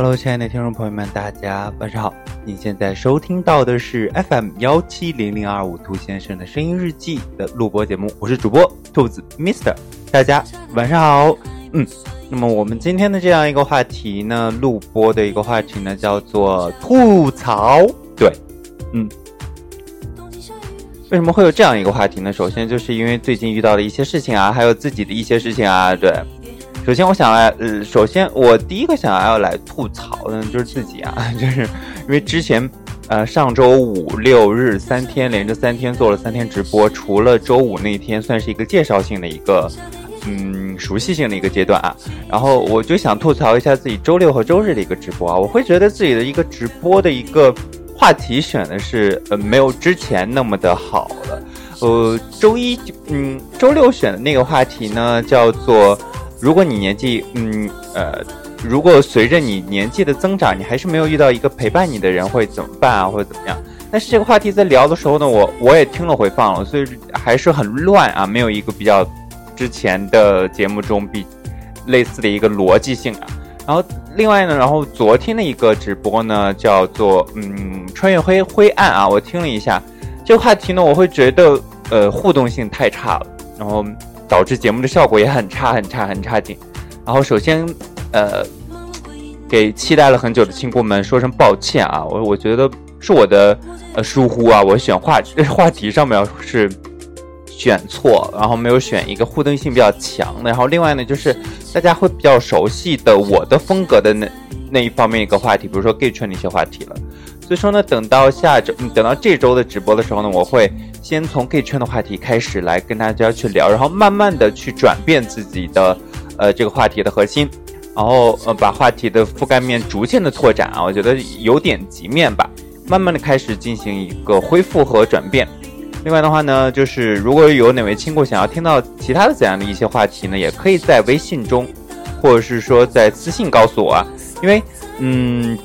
Hello，亲爱的听众朋友们，大家晚上好。您现在收听到的是 FM 幺七零零二五兔先生的声音日记的录播节目，我是主播兔子 Mister。大家晚上好。嗯，那么我们今天的这样一个话题呢，录播的一个话题呢，叫做吐槽。对，嗯，为什么会有这样一个话题呢？首先就是因为最近遇到的一些事情啊，还有自己的一些事情啊，对。首先，我想来，呃，首先我第一个想要来吐槽的，就是自己啊，就是因为之前，呃，上周五六日三天连着三天做了三天直播，除了周五那天算是一个介绍性的一个，嗯，熟悉性的一个阶段啊，然后我就想吐槽一下自己周六和周日的一个直播啊，我会觉得自己的一个直播的一个话题选的是，呃，没有之前那么的好了，呃，周一，嗯，周六选的那个话题呢，叫做。如果你年纪，嗯，呃，如果随着你年纪的增长，你还是没有遇到一个陪伴你的人，会怎么办啊，或者怎么样？但是这个话题在聊的时候呢，我我也听了回放了，所以还是很乱啊，没有一个比较之前的节目中比类似的一个逻辑性啊。然后另外呢，然后昨天的一个直播呢，叫做嗯，穿越灰灰暗啊，我听了一下这个话题呢，我会觉得呃互动性太差了，然后。导致节目的效果也很差，很差，很差劲。然后首先，呃，给期待了很久的亲姑们说声抱歉啊！我我觉得是我的呃疏忽啊，我选话话题上面是选错，然后没有选一个互动性比较强的。然后另外呢，就是大家会比较熟悉的我的风格的那那一方面一个话题，比如说 gay 圈的一些话题了。所以说呢，等到下周，等到这周的直播的时候呢，我会先从 gay 圈的话题开始来跟大家去聊，然后慢慢的去转变自己的，呃，这个话题的核心，然后呃，把话题的覆盖面逐渐的拓展啊，我觉得有点急面吧，慢慢的开始进行一个恢复和转变。另外的话呢，就是如果有哪位亲故想要听到其他的怎样的一些话题呢，也可以在微信中，或者是说在私信告诉我啊，因为嗯。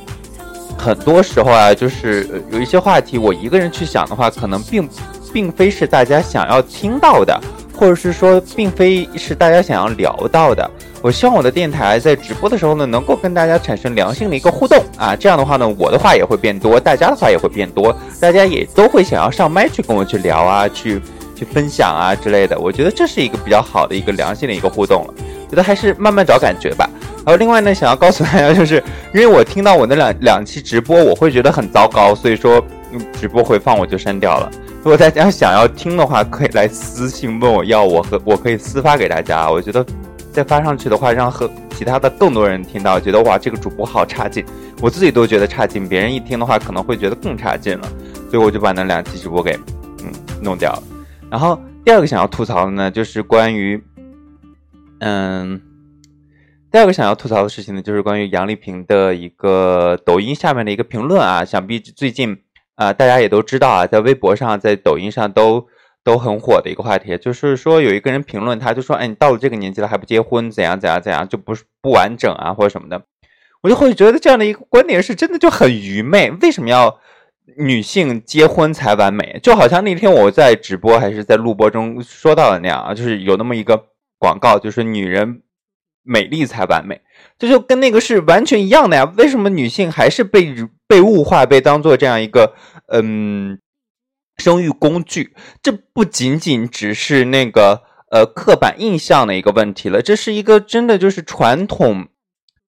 很多时候啊，就是有一些话题，我一个人去想的话，可能并并非是大家想要听到的，或者是说，并非是大家想要聊到的。我希望我的电台在直播的时候呢，能够跟大家产生良性的一个互动啊，这样的话呢，我的话也会变多，大家的话也会变多，大家也都会想要上麦去跟我去聊啊，去去分享啊之类的。我觉得这是一个比较好的一个良性的一个互动了，觉得还是慢慢找感觉吧。然后另外呢，想要告诉大家，就是因为我听到我那两两期直播，我会觉得很糟糕，所以说直播回放我就删掉了。如果大家想要听的话，可以来私信问我要，我和我可以私发给大家。我觉得再发上去的话，让和其他的更多人听到，觉得哇，这个主播好差劲，我自己都觉得差劲，别人一听的话可能会觉得更差劲了。所以我就把那两期直播给嗯弄掉了。然后第二个想要吐槽的呢，就是关于嗯。第二个想要吐槽的事情呢，就是关于杨丽萍的一个抖音下面的一个评论啊，想必最近啊大家也都知道啊，在微博上、在抖音上都都很火的一个话题，就是说有一个人评论，他就说，哎，你到了这个年纪了还不结婚，怎样怎样怎样，就不是不完整啊，或者什么的，我就会觉得这样的一个观点是真的就很愚昧，为什么要女性结婚才完美？就好像那天我在直播还是在录播中说到的那样啊，就是有那么一个广告，就是女人。美丽才完美，这就跟那个是完全一样的呀。为什么女性还是被被物化，被当做这样一个嗯生育工具？这不仅仅只是那个呃刻板印象的一个问题了，这是一个真的就是传统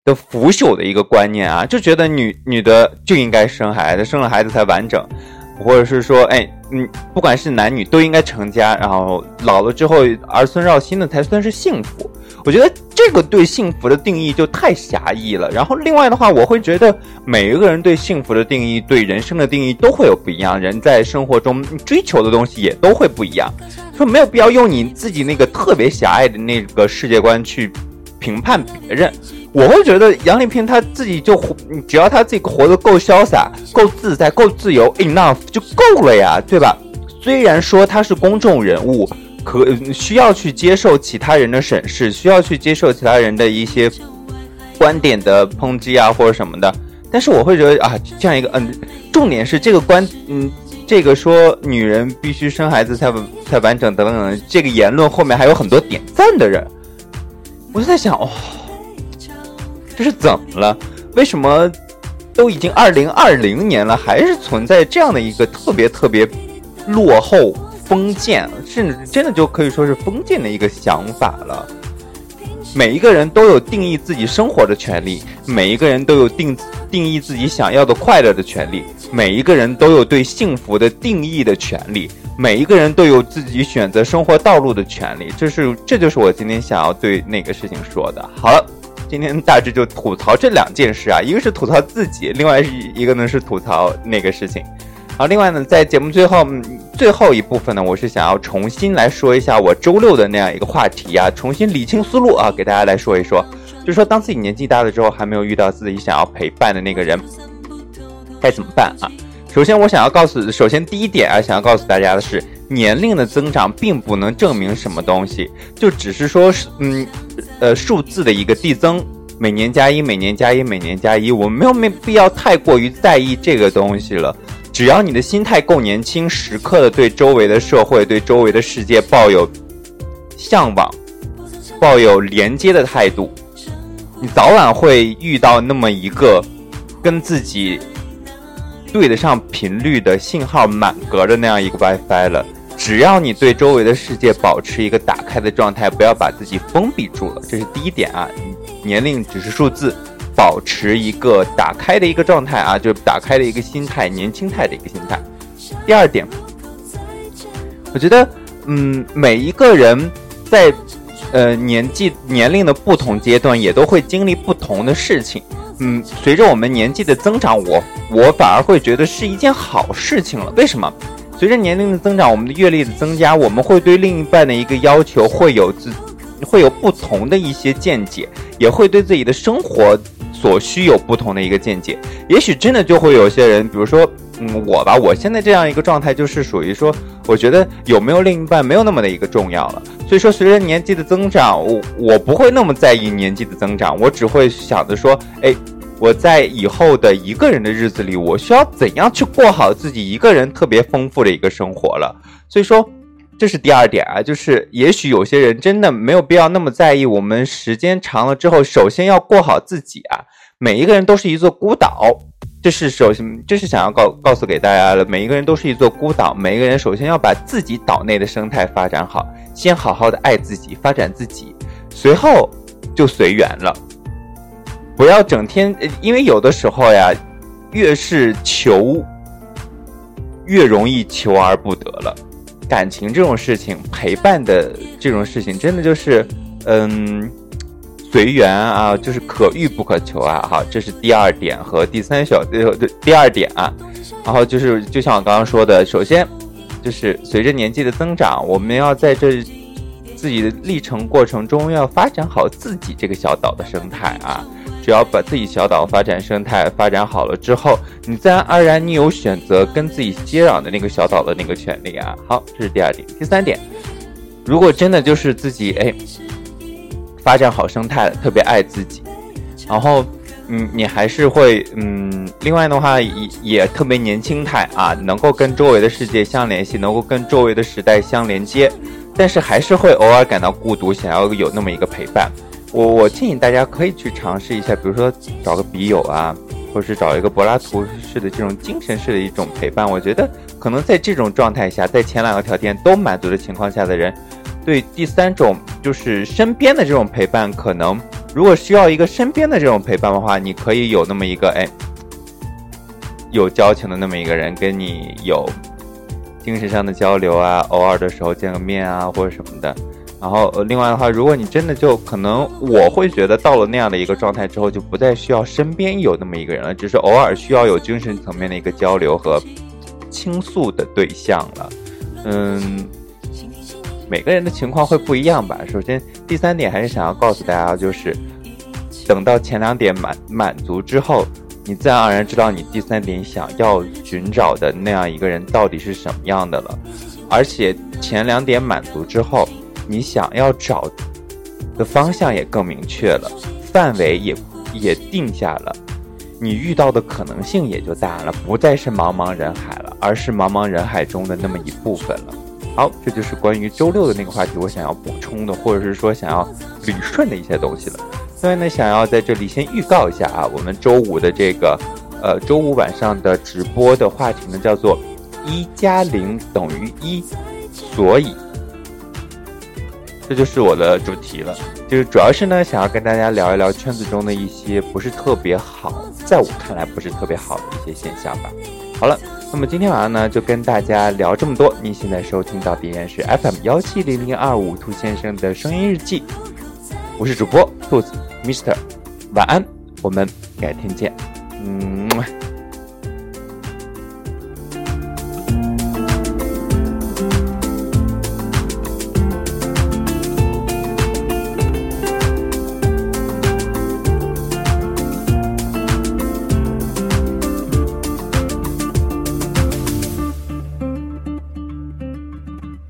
的腐朽的一个观念啊，就觉得女女的就应该生孩子，生了孩子才完整，或者是说，哎，嗯，不管是男女都应该成家，然后老了之后儿孙绕心的才算是幸福。我觉得这个对幸福的定义就太狭义了。然后另外的话，我会觉得每一个人对幸福的定义、对人生的定义都会有不一样。人在生活中追求的东西也都会不一样，说没有必要用你自己那个特别狭隘的那个世界观去评判别人。我会觉得杨丽萍她自己就活，只要她自己活得够潇洒、够自在、够自由，enough 就够了呀，对吧？虽然说她是公众人物。可需要去接受其他人的审视，需要去接受其他人的一些观点的抨击啊，或者什么的。但是我会觉得啊，这样一个嗯，重点是这个观嗯，这个说女人必须生孩子才才完整等等，这个言论后面还有很多点赞的人，我就在想，哦，这是怎么了？为什么都已经二零二零年了，还是存在这样的一个特别特别落后、封建，甚至真的就可以说是封建的一个想法了？每一个人都有定义自己生活的权利，每一个人都有定定义自己想要的快乐的权利，每一个人都有对幸福的定义的权利，每一个人都有自己选择生活道路的权利。这是，这就是我今天想要对那个事情说的。好了，今天大致就吐槽这两件事啊，一个是吐槽自己，另外是一个呢是吐槽那个事情。好，另外呢，在节目最后最后一部分呢，我是想要重新来说一下我周六的那样一个话题啊，重新理清思路啊，给大家来说一说，就说当自己年纪大了之后，还没有遇到自己想要陪伴的那个人，该怎么办啊？首先，我想要告诉，首先第一点啊，想要告诉大家的是，年龄的增长并不能证明什么东西，就只是说嗯，呃，数字的一个递增，每年加一，每年加一，每年加一，我们没有没必要太过于在意这个东西了。只要你的心态够年轻，时刻的对周围的社会、对周围的世界抱有向往、抱有连接的态度，你早晚会遇到那么一个跟自己对得上频率的信号满格的那样一个 WiFi 了。只要你对周围的世界保持一个打开的状态，不要把自己封闭住了，这是第一点啊。年龄只是数字。保持一个打开的一个状态啊，就是打开的一个心态，年轻态的一个心态。第二点，我觉得，嗯，每一个人在呃年纪年龄的不同阶段，也都会经历不同的事情。嗯，随着我们年纪的增长，我我反而会觉得是一件好事情了。为什么？随着年龄的增长，我们的阅历的增加，我们会对另一半的一个要求会有自会有不同的一些见解，也会对自己的生活。所需有不同的一个见解，也许真的就会有些人，比如说，嗯，我吧，我现在这样一个状态就是属于说，我觉得有没有另一半没有那么的一个重要了。所以说，随着年纪的增长，我我不会那么在意年纪的增长，我只会想着说，哎，我在以后的一个人的日子里，我需要怎样去过好自己一个人特别丰富的一个生活了。所以说。这是第二点啊，就是也许有些人真的没有必要那么在意。我们时间长了之后，首先要过好自己啊。每一个人都是一座孤岛，这是首先，这是想要告告诉给大家的。每一个人都是一座孤岛，每一个人首先要把自己岛内的生态发展好，先好好的爱自己，发展自己，随后就随缘了。不要整天，因为有的时候呀，越是求，越容易求而不得了。感情这种事情，陪伴的这种事情，真的就是，嗯，随缘啊，就是可遇不可求啊。哈，这是第二点和第三小呃第二点啊。然后就是，就像我刚刚说的，首先就是随着年纪的增长，我们要在这自己的历程过程中，要发展好自己这个小岛的生态啊。只要把自己小岛发展生态发展好了之后，你自然而然你有选择跟自己接壤的那个小岛的那个权利啊。好，这是第二点。第三点，如果真的就是自己哎发展好生态，特别爱自己，然后嗯你还是会嗯另外的话也也特别年轻态啊，能够跟周围的世界相联系，能够跟周围的时代相连接，但是还是会偶尔感到孤独，想要有那么一个陪伴。我我建议大家可以去尝试一下，比如说找个笔友啊，或者是找一个柏拉图式的这种精神式的一种陪伴。我觉得可能在这种状态下，在前两个条件都满足的情况下的人，对第三种就是身边的这种陪伴，可能如果需要一个身边的这种陪伴的话，你可以有那么一个哎有交情的那么一个人跟你有精神上的交流啊，偶尔的时候见个面啊，或者什么的。然后，另外的话，如果你真的就可能，我会觉得到了那样的一个状态之后，就不再需要身边有那么一个人了，只是偶尔需要有精神层面的一个交流和倾诉的对象了。嗯，每个人的情况会不一样吧。首先，第三点还是想要告诉大家，就是等到前两点满满足之后，你自然而然知道你第三点想要寻找的那样一个人到底是什么样的了。而且前两点满足之后。你想要找的方向也更明确了，范围也也定下了，你遇到的可能性也就大了，不再是茫茫人海了，而是茫茫人海中的那么一部分了。好，这就是关于周六的那个话题，我想要补充的，或者是说想要捋顺的一些东西了。所以呢，想要在这里先预告一下啊，我们周五的这个，呃，周五晚上的直播的话题呢，叫做一加零等于一，所以，这就是我的主题了。就是主要是呢，想要跟大家聊一聊圈子中的一些不是特别好，在我看来不是特别好的一些现象吧。好了，那么今天晚上呢，就跟大家聊这么多。您现在收听到的依然是 FM 幺七零零二五兔先生的声音日记，我是主播兔子 Mister，晚安，我们改天见。嗯。